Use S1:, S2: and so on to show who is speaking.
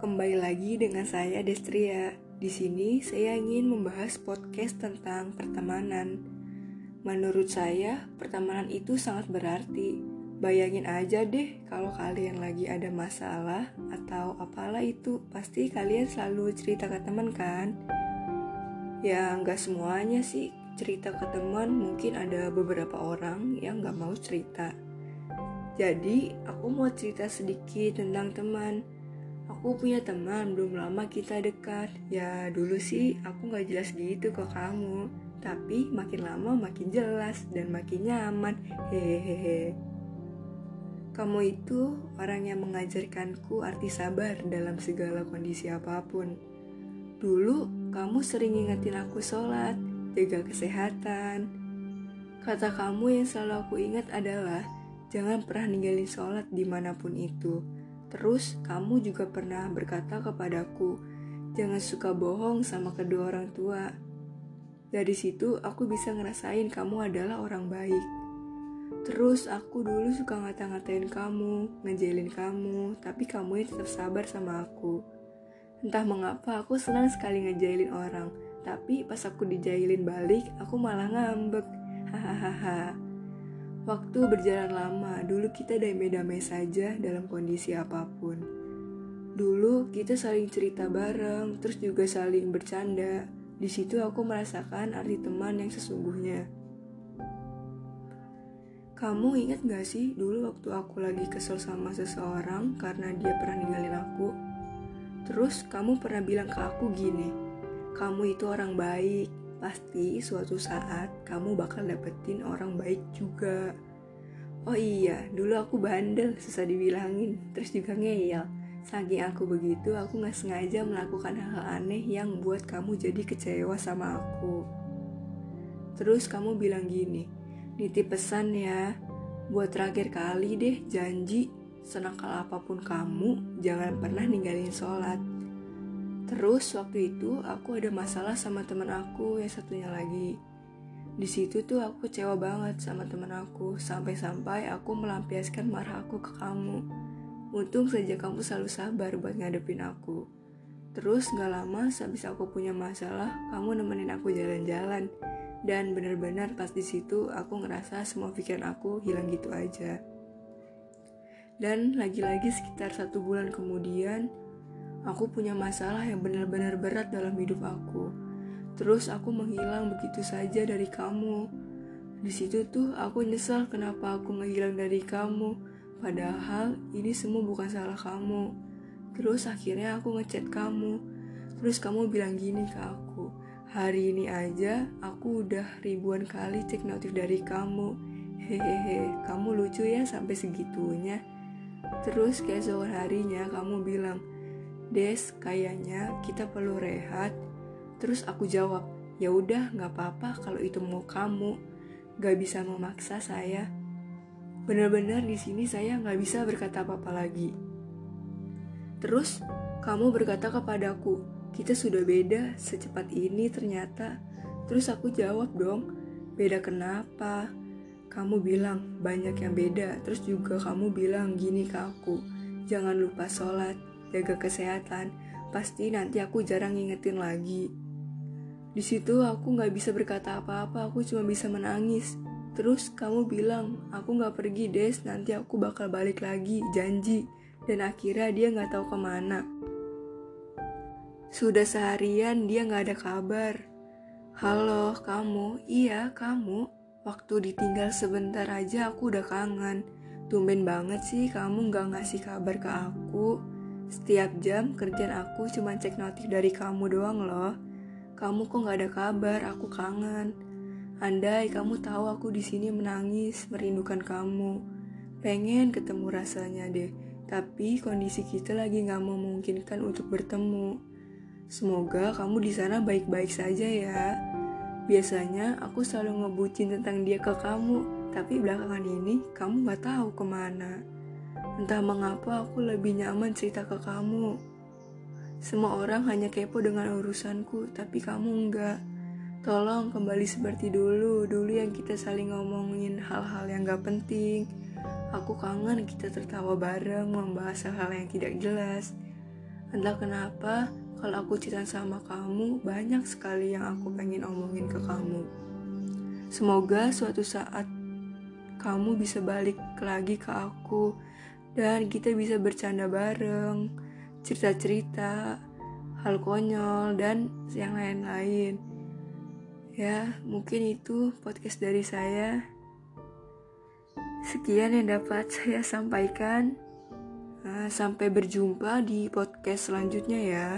S1: Kembali lagi dengan saya Destria. Di sini saya ingin membahas podcast tentang pertemanan. Menurut saya, pertemanan itu sangat berarti. Bayangin aja deh kalau kalian lagi ada masalah atau apalah itu, pasti kalian selalu cerita ke teman kan? Ya nggak semuanya sih cerita ke teman, mungkin ada beberapa orang yang nggak mau cerita. Jadi, aku mau cerita sedikit tentang teman Aku punya teman, belum lama kita dekat. Ya dulu sih aku gak jelas gitu ke kamu. Tapi makin lama makin jelas dan makin nyaman. Hehehe. Kamu itu orang yang mengajarkanku arti sabar dalam segala kondisi apa pun. Dulu kamu sering ingetin aku sholat, jaga kesehatan. Kata kamu yang selalu aku ingat adalah jangan pernah ninggalin sholat di mana pun itu Terus kamu juga pernah berkata kepadaku, jangan suka bohong sama kedua orang tua. Dari situ aku bisa ngerasain kamu adalah orang baik. Terus aku dulu suka ngata-ngatain kamu, ngejelin kamu, tapi kamu tetap sabar sama aku. Entah mengapa aku senang sekali ngejailin orang, tapi pas aku dijailin balik, aku malah ngambek. Hahaha. Waktu berjalan lama, dulu kita damai-damai saja dalam kondisi apa pun. Dulu kita saling cerita bareng, terus juga saling bercanda. Di situ aku merasakan arti teman yang sesungguhnya. Kamu ingat gak sih dulu waktu aku lagi kesel sama seseorang karena dia pernah ninggalin aku? Terus kamu pernah bilang ke aku gini, kamu itu orang baik, pasti suatu saat kamu bakal dapetin orang baik juga. Oh iya, dulu aku bandel, susah dibilangin, terus juga ngeyel. Saking aku begitu, aku gak sengaja melakukan hal-hal aneh yang buat kamu jadi kecewa sama aku. Terus kamu bilang gini, nitip pesan ya, buat terakhir kali deh janji, senakal apa pun kamu, jangan pernah ninggalin sholat. Terus waktu itu aku ada masalah sama teman aku yang satunya lagi. Di situ tuh aku kecewa banget sama teman aku, sampai-sampai aku melampiaskan marah aku ke kamu. Untung saja kamu selalu sabar buat ngadepin aku. Terus gak lama sehabis aku punya masalah, kamu nemenin aku jalan-jalan. Dan benar-benar pas di situ aku ngerasa semua pikiran aku hilang gitu aja. Dan lagi-lagi sekitar satu bulan kemudian, Aku punya masalah yang benar-benar berat dalam hidup aku. Terus aku menghilang begitu saja dari kamu. Di situ tuh aku nyesal kenapa aku menghilang dari kamu. Padahal ini semua bukan salah kamu. Terus akhirnya aku ngechat kamu. Terus kamu bilang gini ke aku. Hari ini aja aku udah ribuan kali cek notif dari kamu. Hehehe, kamu lucu ya sampai segitunya. Terus keesokan harinya kamu bilang, Des, kayaknya kita perlu rehat. Terus aku jawab, ya udah nggak apa-apa kalau itu mau kamu. Gak bisa memaksa saya. Benar-benar di sini saya nggak bisa berkata apa-apa lagi. Terus kamu berkata kepadaku, kita sudah beda secepat ini ternyata. Terus aku jawab dong, beda kenapa? Kamu bilang banyak yang beda, terus juga kamu bilang gini ke aku, jangan lupa sholat jaga kesehatan, pasti nanti aku jarang ngingetin lagi. Di situ aku nggak bisa berkata apa-apa, aku cuma bisa menangis. Terus kamu bilang, aku nggak pergi des, nanti aku bakal balik lagi, janji. Dan akhirnya dia nggak tahu ke mana. Sudah seharian dia nggak ada kabar. Halo, kamu? Iya, kamu. Waktu ditinggal sebentar aja aku udah kangen. Tumben banget sih kamu nggak ngasih kabar ke aku. Setiap jam kerjaan aku cuma cek notif dari kamu doang loh. Kamu kok gak ada kabar, aku kangen. Andai kamu tahu aku di sini menangis, merindukan kamu. Pengen ketemu rasanya deh, tapi kondisi kita lagi gak memungkinkan untuk bertemu. Semoga kamu di sana baik-baik saja ya. Biasanya aku selalu ngebucin tentang dia ke kamu, tapi belakangan ini kamu gak tahu ke mana. Entah mengapa aku lebih nyaman cerita ke kamu. Semua orang hanya kepo dengan urusanku, tapi kamu enggak. Tolong kembali seperti dulu, dulu yang kita saling ngomongin hal-hal yang gak penting. Aku kangen kita tertawa bareng, membahas hal-hal yang tidak jelas. Entah kenapa, kalau aku cerita sama kamu, banyak sekali yang aku pengen omongin ke kamu. Semoga suatu saat kamu bisa balik lagi ke aku dan kita bisa bercanda bareng, cerita-cerita, hal konyol, dan yang lain-lain. Ya, mungkin itu podcast dari saya. Sekian yang dapat saya sampaikan. Nah, sampai berjumpa di podcast selanjutnya ya.